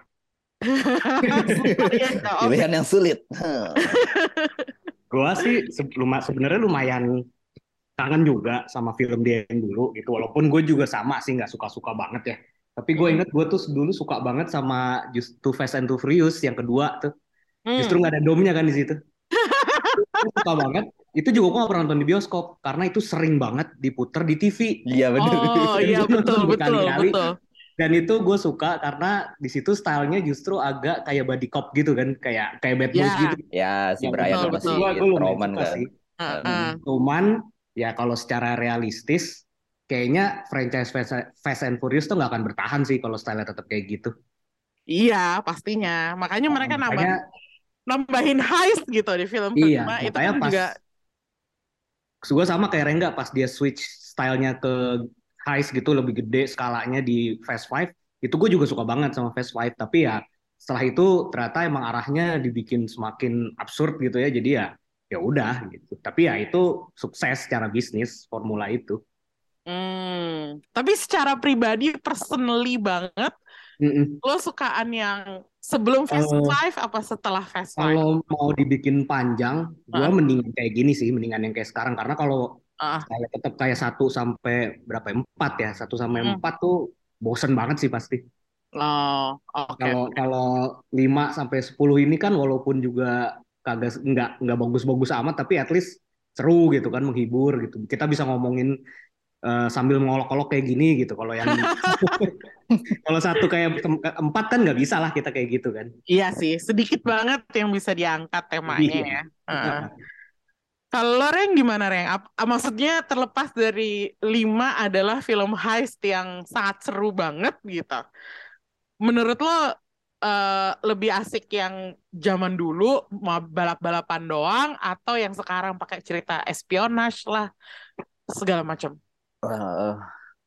Pilihan yang sulit.
Gua sih se- luma- sebenarnya lumayan kangen juga sama film dia yang dulu gitu. Walaupun gue juga sama sih nggak suka-suka banget ya. Tapi gue inget gue tuh dulu suka banget sama just Too Fast and Too Furious yang kedua tuh.
Hmm.
Justru nggak ada domnya kan di situ. Suka banget. Itu juga gue gak pernah nonton di bioskop karena itu sering banget diputer di TV.
Iya benar.
Oh iya betul betul
Berkali-kali.
betul.
Dan itu gue suka karena di situ stylenya justru agak kayak body cop gitu kan, kayak kayak Bad Boys
Ya.
gitu.
Ya, si
Yang
Brian
betul,
sama
betul.
si
Gua- gua lumayan
Roman kan.
sih.
Heeh.
Cuman ya kalau secara realistis kayaknya franchise Fast, Fast and Furious tuh nggak akan bertahan sih kalau style tetap kayak gitu.
Iya pastinya. Makanya mereka nambah
Makanya
nambahin heist gitu di film
Iya.
Itu kan
pas
juga
gue sama kayak Rengga pas dia switch stylenya ke heist gitu lebih gede skalanya di Fast Five itu gue juga suka banget sama Fast Five tapi ya setelah itu ternyata emang arahnya dibikin semakin absurd gitu ya jadi ya ya udah gitu tapi ya itu sukses secara bisnis formula itu
Hmm, tapi secara pribadi, personally banget,
Mm-mm.
lo sukaan yang sebelum Fast
Eh,
Five apa setelah Fast Five?
kalau mau dibikin panjang gue
Ah.
mendingan kayak gini sih mendingan yang kayak sekarang karena kalau
Ah.
kayak tetap kayak satu sampai berapa ya? empat ya satu sampai
Mm.
empat tuh bosen banget sih pasti
Oh, oke.
Kalau kalau 5 sampai 10 ini kan walaupun juga kagak nggak nggak bagus-bagus amat tapi at least seru gitu kan menghibur gitu. Kita bisa ngomongin eh, sambil ngolok-olok kayak gini gitu. Kalau yang kalau satu kayak empat kan nggak bisa lah kita kayak gitu kan.
Iya sih, sedikit banget yang bisa diangkat temanya
Iya.
ya. Heeh. Kalau Reng gimana Reng? Ap- ah, maksudnya terlepas dari lima adalah film heist yang sangat seru banget gitu. Menurut lo eh, lebih asik yang zaman dulu balap-balapan doang atau yang sekarang pakai cerita espionage lah segala macam?
Eh,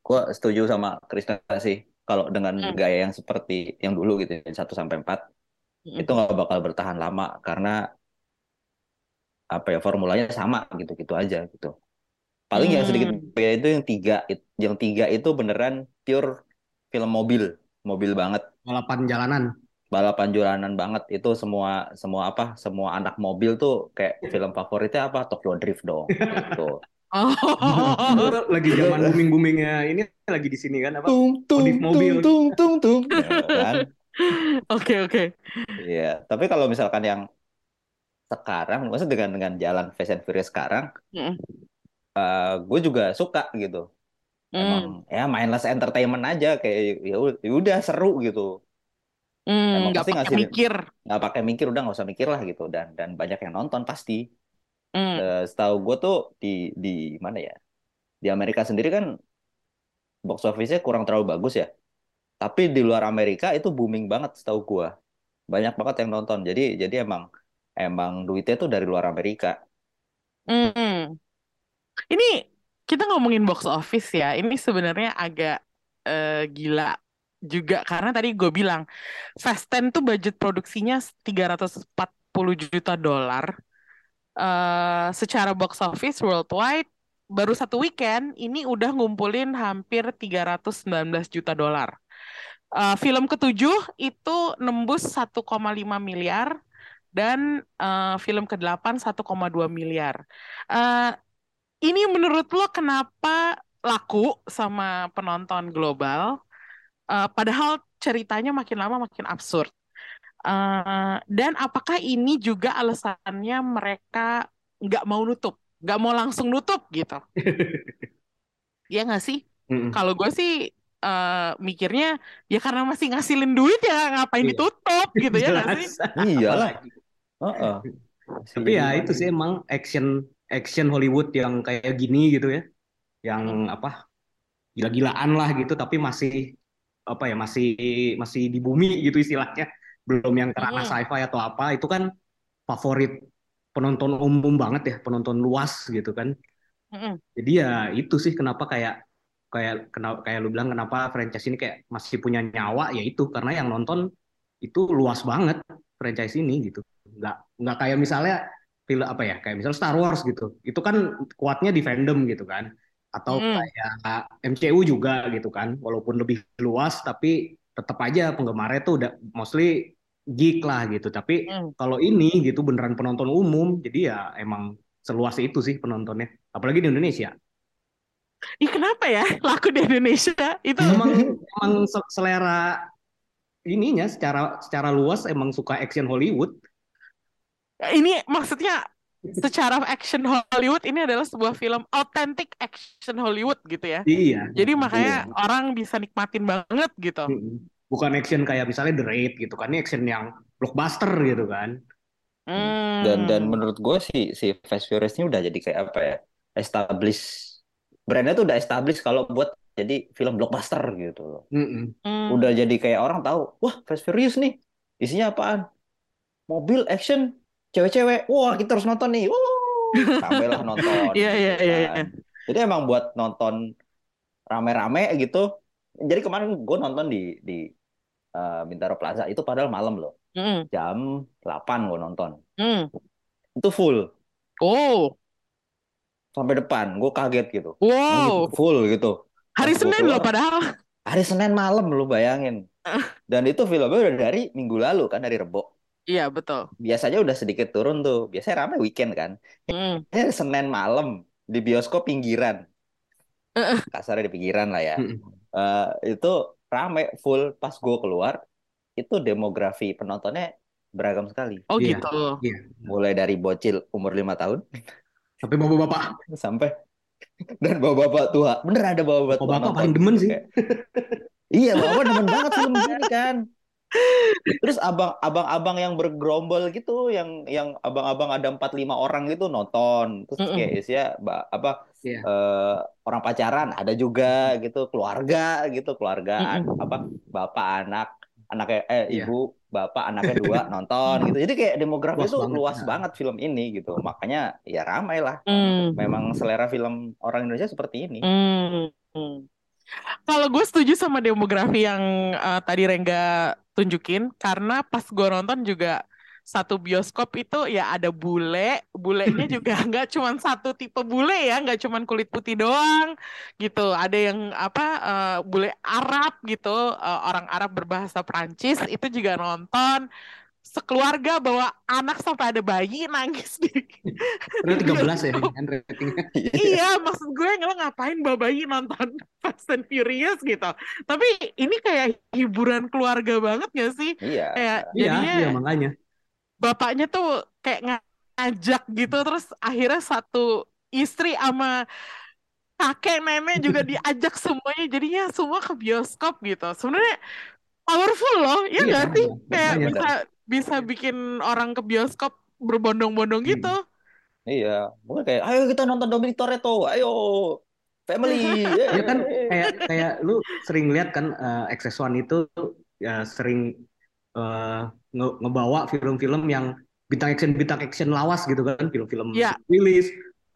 gua setuju sama Krista sih. Kalau dengan
Hmm.
gaya yang seperti yang dulu gitu, 1 sampai 4,
Mm.
itu nggak bakal bertahan lama karena apa ya formulanya sama gitu-gitu aja gitu. Paling yang sedikit
Hmm.
beda itu yang tiga, yang tiga itu beneran pure film mobil, mobil banget,
Balapan jalanan.
balapan jalanan banget. Itu semua semua apa, semua anak mobil tuh kayak film favoritnya apa, Tokyo Drift dong. Gitu.
Oh.
lagi zaman booming-boomingnya ini lagi di sini kan apa?
Tung tung
Modif mobil.
tung tung tung tung. Ya kan?
Oke oke.
Iya, tapi kalau misalkan yang sekarang, maksudnya dengan dengan jalan Fast and Furious sekarang,
Mm.
gue juga suka gitu. emang ya mindless entertainment aja kayak ya ya udah seru gitu
Hmm,
emang
nggak
pasti ngasilin
mikir.
nggak pakai mikir udah nggak usah mikir lah gitu dan dan banyak yang nonton pasti Eh, setahu gue tuh di di mana ya? Di Amerika sendiri kan box office-nya kurang terlalu bagus ya. Tapi di luar Amerika itu booming banget setahu gue banyak banget yang nonton. Jadi jadi emang emang duitnya tuh dari luar Amerika.
Hmm. Ini kita ngomongin box office ya. Ini sebenarnya agak eh, gila juga. Karena tadi gue bilang Fast 10 tuh budget produksinya 340 juta dolar. Eh, secara box office worldwide baru satu weekend ini udah ngumpulin hampir 319 juta dolar. Eh, film ketujuh itu nembus 1,5 miliar dan eh, film ke-8 1,2 miliar. Eh, ini menurut lo kenapa laku sama penonton global? Eh, padahal ceritanya makin lama makin absurd. Eh, dan apakah ini juga alasannya mereka nggak mau nutup, nggak mau langsung nutup gitu? Iya nggak sih?
Mm-mm.
Kalau gue sih eh, mikirnya ya karena masih ngasilin duit ya ngapain
Iya.
ditutup gitu ya nggak sih?
Apalagi.
Heeh.
Tapi ya itu sih emang action action Hollywood yang kayak gini gitu ya, yang apa gila-gilaan lah gitu, tapi masih apa ya masih masih di bumi gitu istilahnya, belum yang
Mm-mm.
sci-fi atau apa itu kan favorit penonton umum banget ya, penonton luas gitu kan. Jadi ya itu sih kenapa kayak kayak kenapa kayak lu bilang kenapa franchise ini kayak masih punya nyawa ya itu karena yang nonton itu luas banget franchise ini gitu. Nggak nggak kayak misalnya film apa ya kayak misalnya Star Wars gitu. Itu kan kuatnya di fandom gitu kan. Atau
Mm.
kayak MCU juga gitu kan. Walaupun lebih luas tapi tetap aja penggemarnya tuh udah mostly geek lah gitu. Tapi
Mm.
kalau ini gitu beneran penonton umum jadi ya emang seluas itu sih penontonnya. Apalagi di Indonesia.
Ih, kenapa ya laku di Indonesia? Itu
Emang emang se- selera ininya secara secara luas emang suka action Hollywood.
ini maksudnya secara action Hollywood ini adalah sebuah film authentic action Hollywood gitu ya.
Iya.
Jadi makanya
Iya.
orang bisa nikmatin banget gitu.
Bukan action kayak misalnya The Raid gitu kan. Ini action yang blockbuster gitu kan.
Hmm.
dan dan menurut gue si si Fast Furious ini udah jadi kayak apa ya establish brandnya tuh udah establish kalau buat jadi film blockbuster gitu loh
Mm-mm.
Hmm.
udah jadi kayak orang tahu wah Fast Furious nih isinya apaan mobil action cewek-cewek wah kita harus nonton nih Wuh, sampailah nonton
Iya iya
gitu
iya.
kan.
iya.
jadi emang buat nonton rame-rame gitu jadi kemarin gue nonton di di eh, Bintaro Plaza itu padahal malam loh
Hmm.
jam 8 gue nonton
Hmm.
itu full
Oh,
sampai depan gue kaget gitu
wow.
Anjir, full gitu
Hari
gua
Senin loh padahal.
hari Senin malam lu bayangin dan itu filmnya udah dari minggu lalu kan dari Rebo
Iya betul.
biasanya udah sedikit turun tuh. Biasanya ramai weekend kan. Eh Senin malam di bioskop pinggiran. Kasarnya di pinggiran lah ya. Eh, itu rame full. Pas gue keluar itu demografi penontonnya beragam sekali.
Oh
Iya.
gitu.
mulai dari bocil umur lima tahun.
Tapi bapak-bapak,
sampai. Dan bapak-bapak tua. Bener ada bapak-bapak tua
bapak-bapak
nonton
paling demen
gitu,
sih.
kayak, iya bapak demen banget film ini kan terus abang abang-abang yang bergerombol gitu yang yang abang-abang ada empat lima orang gitu nonton terus
Mm-mm.
kayak isinya ba- apa
Iya.
eh, orang pacaran ada juga gitu keluarga gitu keluarga
Mm-mm.
apa bapak anak anaknya eh
Iya.
ibu bapak anaknya dua nonton gitu jadi kayak demografi itu
banget.
luas banget film ini gitu makanya ya ramai lah
Hmm.
memang selera film orang Indonesia seperti ini.
Hmm. Kalau gue setuju sama demografi yang eh, tadi Rengga tunjukin, karena pas gue nonton juga satu bioskop itu ya ada bule, bulenya juga nggak cuma satu tipe bule ya, nggak cuma kulit putih doang gitu. Ada yang apa eh, bule Arab gitu, eh, orang Arab berbahasa Prancis itu juga nonton. Sekeluarga bawa anak sampai ada bayi nangis di
13 ya kan ratingnya.
iya, maksud gue nggak ngapain bawa bayi nonton Fast and Furious gitu. Tapi ini kayak hiburan keluarga banget gak sih?
Iya.
Kayak
Iya,
jadinya
iya makanya.
bapaknya tuh kayak ngajak gitu, terus akhirnya satu istri sama kakek nenek juga diajak semuanya jadinya semua ke bioskop gitu sebenarnya powerful loh ya
Iya,
nggak sih
iya,
kayak bisa bisa bikin orang ke bioskop berbondong-bondong
Hmm.
gitu
Iya, mungkin kayak ayo kita nonton Dominic Toretto, ayo family.
Ya kan
yeay."
kayak kayak lu sering lihat kan eh, XS1 itu ya sering eh, nge- ngebawa film-film yang bintang action bintang action lawas gitu kan film-film
Iya.
Willis,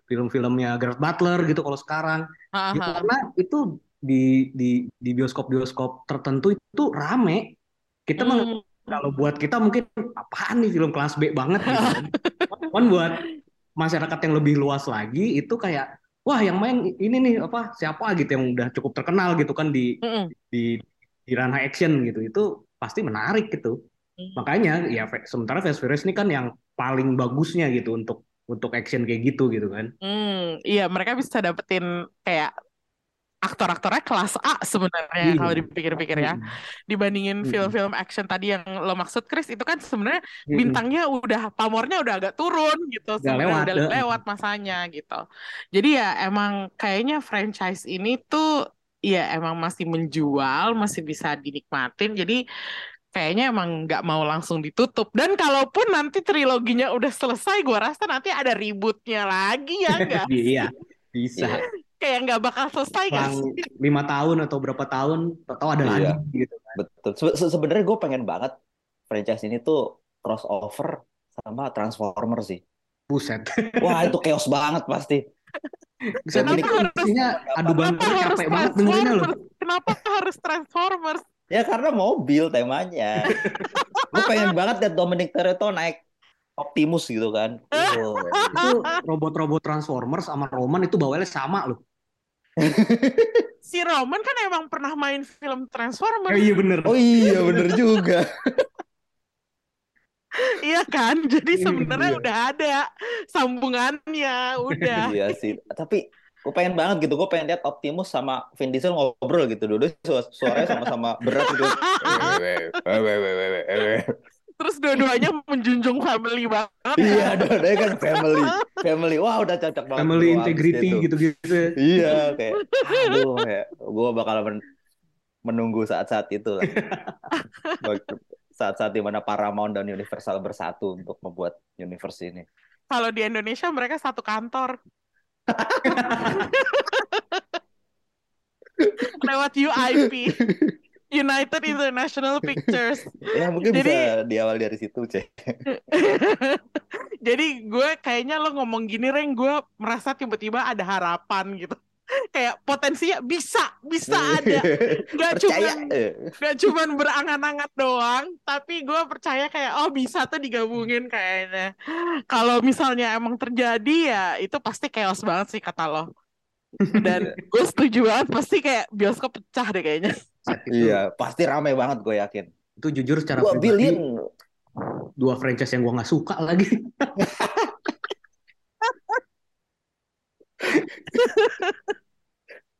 film-filmnya Gerard Butler gitu kalau sekarang. Ya,
Haha.
karena itu di di di bioskop-bioskop tertentu itu rame. Kita
Hmm.
Kalau buat kita mungkin apaan nih film kelas B banget gitu kan. Cuman buat masyarakat yang lebih luas lagi itu kayak wah yang main ini nih apa siapa gitu yang udah cukup terkenal gitu kan di
Mm-mm.
di di ranah action gitu itu pasti menarik gitu.
Hmm.
Makanya ya sementara Fast Furious ini kan yang paling bagusnya gitu untuk untuk action kayak gitu gitu kan.
Hmm, iya mereka bisa dapetin kayak aktor-aktornya kelas A sebenarnya
Iya.
kalau dipikir-pikir ya. Dibandingin film-film action tadi yang lo maksud Chris itu kan sebenarnya bintangnya udah pamornya udah agak turun gitu sebenarnya
lewat,
udah
eh.
lewat masanya gitu. Jadi ya emang kayaknya franchise ini tuh ya emang masih menjual, masih bisa dinikmatin. Jadi kayaknya emang nggak mau langsung ditutup. Dan kalaupun nanti triloginya udah selesai, gua rasa nanti ada rebootnya lagi ya enggak?
Iya, bisa.
Iya.
Kayak nggak bakal selesai sih?
lima tahun atau berapa tahun, atau ada
Iya.
lagi gitu.
Betul. Se- se- Sebenarnya gue pengen banget franchise ini tuh crossover sama Transformer sih.
Buset.
Wah itu chaos banget pasti.
Bisa
Kenapa
harus-
isinya adu
harus
capek banget dengerinnya loh.
Transformers? Kenapa harus Transformers?
Ya karena mobil temanya. gue pengen banget lihat Dominic Toretto naik Optimus gitu kan. Oh.
Itu robot-robot Transformers sama Roman itu bawelnya sama loh.
Si Roman kan emang pernah main film
Eh,
Transformers,
iya bener.
Oh iya bener juga.
iya kan? Jadi
Iya,
sebenarnya
iya.
udah ada sambungannya, udah.
Iya sih. Tapi gue pengen banget gitu. Gue pengen lihat Optimus sama Vin Diesel ngobrol gitu. Dulu suaranya sama-sama berat gitu.
Terus dua-duanya menjunjung family banget.
Iya, dua-duanya kan family. Family. Wah udah cocok banget.
Family
Gua
integrity
itu.
gitu-gitu. ya.
Iya, kayak aduh kayak gue bakal men- menunggu saat-saat itu lah. Saat-saat di mana Paramount dan Universal bersatu untuk membuat universe ini.
Kalau di Indonesia mereka satu kantor. Lewat UIP. United International Pictures.
Ya mungkin
Jadi-
bisa di awal dari situ, Cek.
Jadi gue kayaknya lo ngomong gini, Reng, gue merasa tiba-tiba ada harapan gitu. Kayak potensinya bisa, bisa ada. Cuman,
eh.
nggak cuman berangan-angan doang, tapi gue percaya kayak, oh bisa tuh digabungin kayaknya. Kalau misalnya emang terjadi ya, itu pasti chaos banget sih kata lo. Dan gue setuju banget, pasti kayak bioskop pecah deh kayaknya.
Itu,
Iya, pasti rame banget gue yakin.
itu jujur secara
Dua
pribadi
billion.
dua franchise yang gua nggak suka lagi.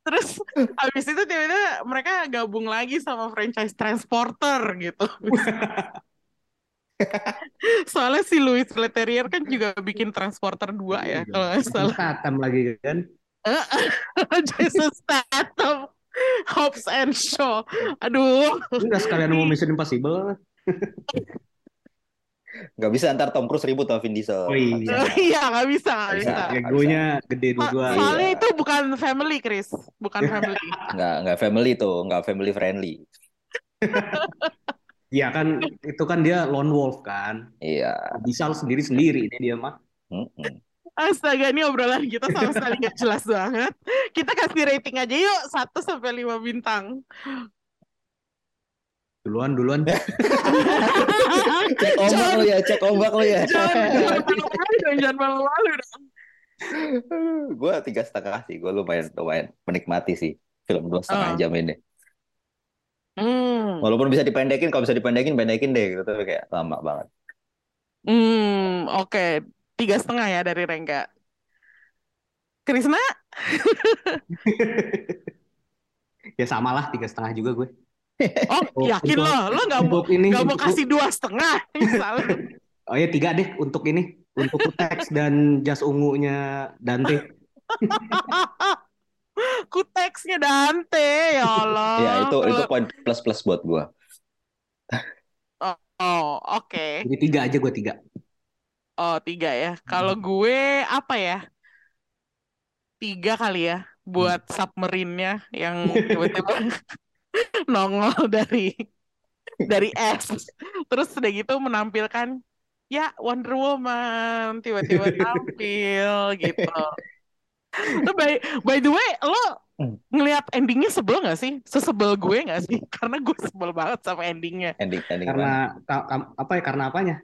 Terus habis itu tiba-tiba mereka gabung lagi sama franchise Transporter gitu. Soalnya si Louis Leterrier kan juga bikin Transporter 2 ya, kalau nggak salah.
Statham lagi kan.
Jason Statham, Hobbs and Shaw. Aduh,
Enggak sekalian mau Mission Impossible.
Gak bisa ntar Tom Cruise ribut sama Vin Diesel.
Oh, iya.
bisa.
iya nggak bisa,
Bisa.
bisa.
Egonya gede
So-
dua.
Soalnya
Iya.
itu bukan family, Chris. Bukan family.
Nggak, nggak family tuh, nggak family friendly.
Iya kan itu kan dia lone wolf kan.
Iya.
Bisa sendiri-sendiri ini dia mah.
Mm-mm.
Astaga, ini obrolan kita sama sekali nggak jelas banget. Kita kasih rating aja yuk, 1 sampai 5 bintang.
Duluan duluan.
Cek ombak lo ya, cek ombak lo ya.
jangan jangan malu-malu dong,
gue tiga setengah sih, gue lumayan lumayan menikmati sih film dua setengah
Oh.
jam ini.
Hmm,
Walaupun bisa dipendekin, kalau bisa dipendekin, pendekin deh gitu, tapi kayak lama banget.
hmm, oke, tiga setengah ya dari Rengga. Krisna,
ya samalah tiga setengah juga gue.
oh
Oh,
yakin
untuk-
lo, lo nggak mau
Untuk ini
nggak mau
untuk-
kasih dua setengah misalnya.
Oh ya tiga deh untuk ini untuk teks dan jas ungunya Dante.
Kuteksnya Dante, ya Allah.
Ya itu itu poin plus plus buat gue.
Oh, oke.
Jadi tiga aja gue tiga.
Oh, tiga ya. Kalau gue apa ya? Tiga kali ya buat submarine-nya yang tiba-tiba nongol dari dari es. Terus udah gitu menampilkan ya Wonder Woman tiba-tiba tampil gitu. By, by the way, lo
Hmm.
Ngelihat endingnya sebel gak sih? Sesebel gue gak sih? Karena gue sebel banget sama endingnya.
Ending ending?
Karena ka- ka- apa ya? Karena apanya?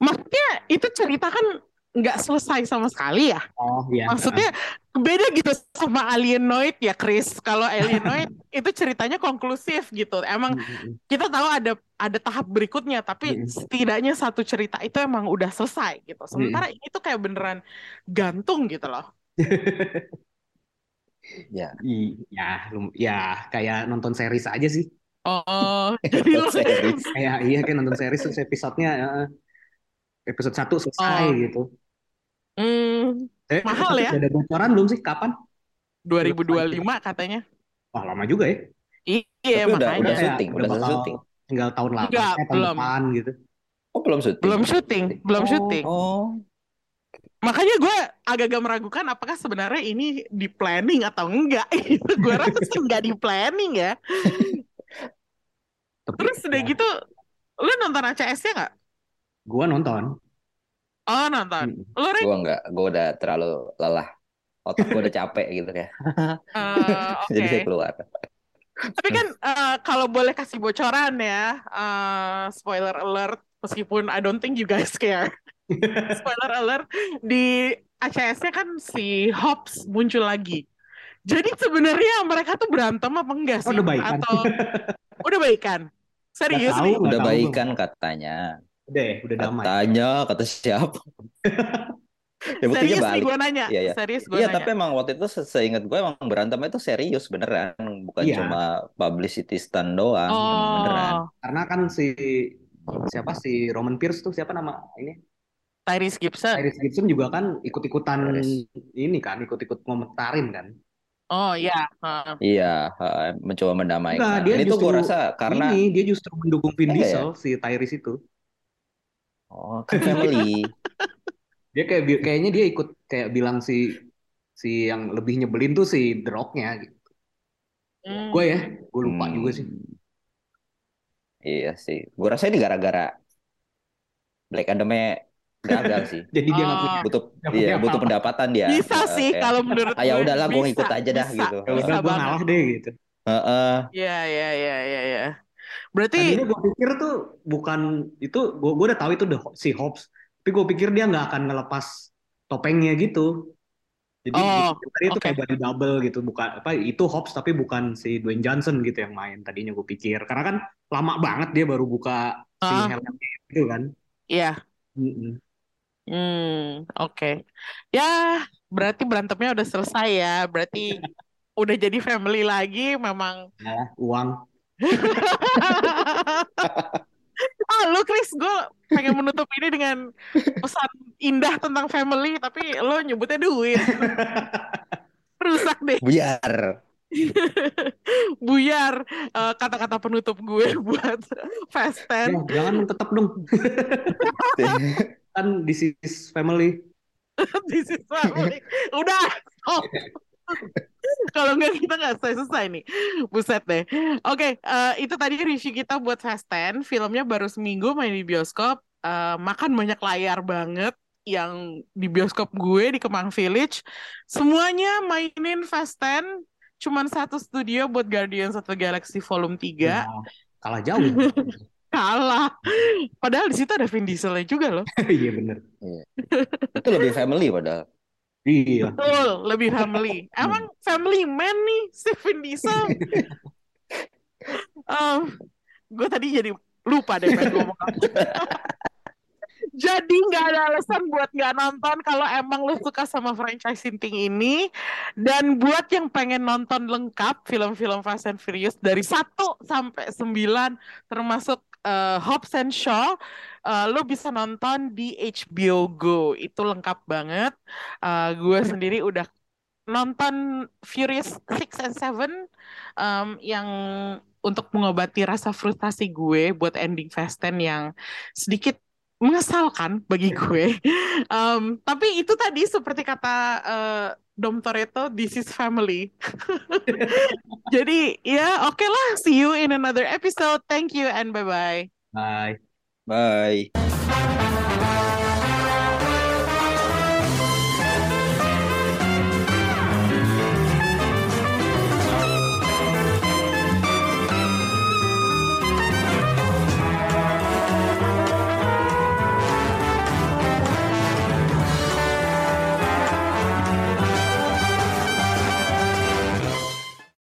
Maksudnya itu cerita kan nggak selesai sama sekali ya.
Oh iya.
Maksudnya beda gitu sama Alienoid ya Chris. Kalau Alienoid itu ceritanya konklusif gitu. Emang
Mm, mm,
kita tahu ada ada tahap berikutnya, tapi setidaknya satu cerita itu emang udah selesai gitu. Sementara ini tuh kayak beneran gantung gitu loh.
Ya.
Iya, lum- ya kayak nonton series aja sih.
Oh, jadi lo
Series.
Kayak iya kayak nonton series terus episodenya episode satu selesai
Oh.
gitu.
hmm,
Eh,
Mahal ya?
udah ada bocoran belum sih? Kapan?
2025 katanya.
Wah lama juga ya.
Iya,
Tapi udah
makanya.
udah
Kayak
syuting, udah
bakal
syuting.
Tinggal tahun lalu,
Enggak,
tahun
belum.
depan gitu.
Oh belum syuting.
Belum syuting, belum
Oh.
syuting.
Oh.
Makanya gue agak-agak meragukan apakah sebenarnya ini di planning atau enggak. gue rasa sih enggak di planning ya.
Tapi
Terus udah
ya,
gitu, lu nonton ACS-nya nggak?
gua nonton.
Oh nonton.
Mm.
Lu Rick?
Gue nggak, gue udah terlalu lelah. Otak gue udah capek gitu ya.
Eh,
Jadi
Oke.
saya keluar.
Tapi kan eh, kalau boleh kasih bocoran ya, eh, spoiler alert, meskipun I don't think you guys care. Spoiler alert, di ACS-nya kan si Hobbs muncul lagi. Jadi sebenarnya mereka tuh berantem apa enggak
Oh,
sih?
udah baikan.
Atau udah baikan? Serius
tahu,
nih?
Udah
tahu
baikan katanya.
Udah ya, udah damai.
Katanya, kata siapa? ya
Serius nih
balik.
gue nanya.
Iya, iya.
Serius gue
Iya,
nanya.
tapi emang waktu itu se- seingat gue emang berantemnya itu serius beneran, bukan
Iya.
cuma publicity stunt doang, emang beneran.
Oh,
Karena kan si siapa si Roman Pierce tuh siapa nama ini?
Tyrese Gibson.
Tyrese Gibson juga kan ikut-ikutan ini kan, ikut-ikut ngomentarin kan.
Oh iya. Heeh.
Iya, ha, mencoba
Enggak,
mendamaikan.
dia
Ini tuh gue
justru
rasa karena
ini dia justru mendukung Vin
ya?
Diesel si Tyrese itu.
oh kan family.
Dia kayak kayaknya dia ikut kayak bilang si si yang lebih nyebelin tuh si The Rock-nya gitu.
Hmm.
Gue ya, gue lupa
Hmm.
juga sih.
Iya sih. Gue rasa ini gara-gara Black Adam-nya gagal sih.
Jadi dia nggak
Oh.
punya
Butuh iya, butuh pendapatan dia.
Bisa sih
kayak,
kalau menurut
ah ya udahlah gue ngikut aja dah
bisa,
gitu.
Ya udah
bisa
gue ngalah deh gitu.
Heeh.
Iya iya iya iya iya. Berarti
Tadinya gue pikir tuh bukan itu gue gue udah tahu itu the, si Hobbs, tapi gue pikir dia nggak akan ngelepas topengnya gitu. Jadi
Oh,
tadi itu kayak body double gitu, bukan apa itu Hobbs tapi bukan si Dwayne Johnson gitu yang main. Tadinya gue pikir karena kan lama banget dia baru buka si
Ah.
helmnya itu kan.
iya.
Mm-mm.
Hmm, oke. Ya, berarti berantemnya udah selesai ya. Berarti udah jadi family lagi memang.
Ya, uang.
ah, lu Chris, gue pengen menutup ini dengan pesan indah tentang family, tapi lo nyebutnya duit. Rusak deh.
Biar.
Buyar eh, kata-kata penutup gue buat Fast
Ya,
Ten.
jangan tetap dong. Kan this is family.
This is family. Udah, stop. Kalau nggak kita nggak selesai nih. Buset deh. Oke, eh, itu tadi review kita buat Fast 10. Filmnya baru seminggu main di bioskop. Eh, makan banyak layar banget yang di bioskop gue di Kemang Village. Semuanya mainin Fast 10. Cuman satu studio buat Guardians of the Galaxy Volume 3.
Ya, kalah jauh.
Kalah. Padahal di situ ada Vin Dieselnya juga loh.
Iya bener.
Itu lebih family padahal.
Iya.
Betul, lebih family. Emang family man nih si Vin Diesel. gue tadi jadi lupa deh pengen ngomong apa. Jadi nggak ada alasan buat nggak nonton kalau emang lu suka sama franchise Sinting ini. Dan buat yang pengen nonton lengkap film-film Fast and Furious dari 1 sampai 9 termasuk eh, Hobbs and Shaw, eh, lu bisa nonton di HBO Go. Itu lengkap banget. Eh, gue sendiri udah nonton Furious Six and Seven um, yang untuk mengobati rasa frustasi gue buat ending Fast 10 yang sedikit mengesalkan bagi gue. Um, tapi itu tadi seperti kata uh, Dom Toretto, this is family. Jadi ya oke okay lah, see you in another episode. Thank you and bye-bye.
Bye.
Bye.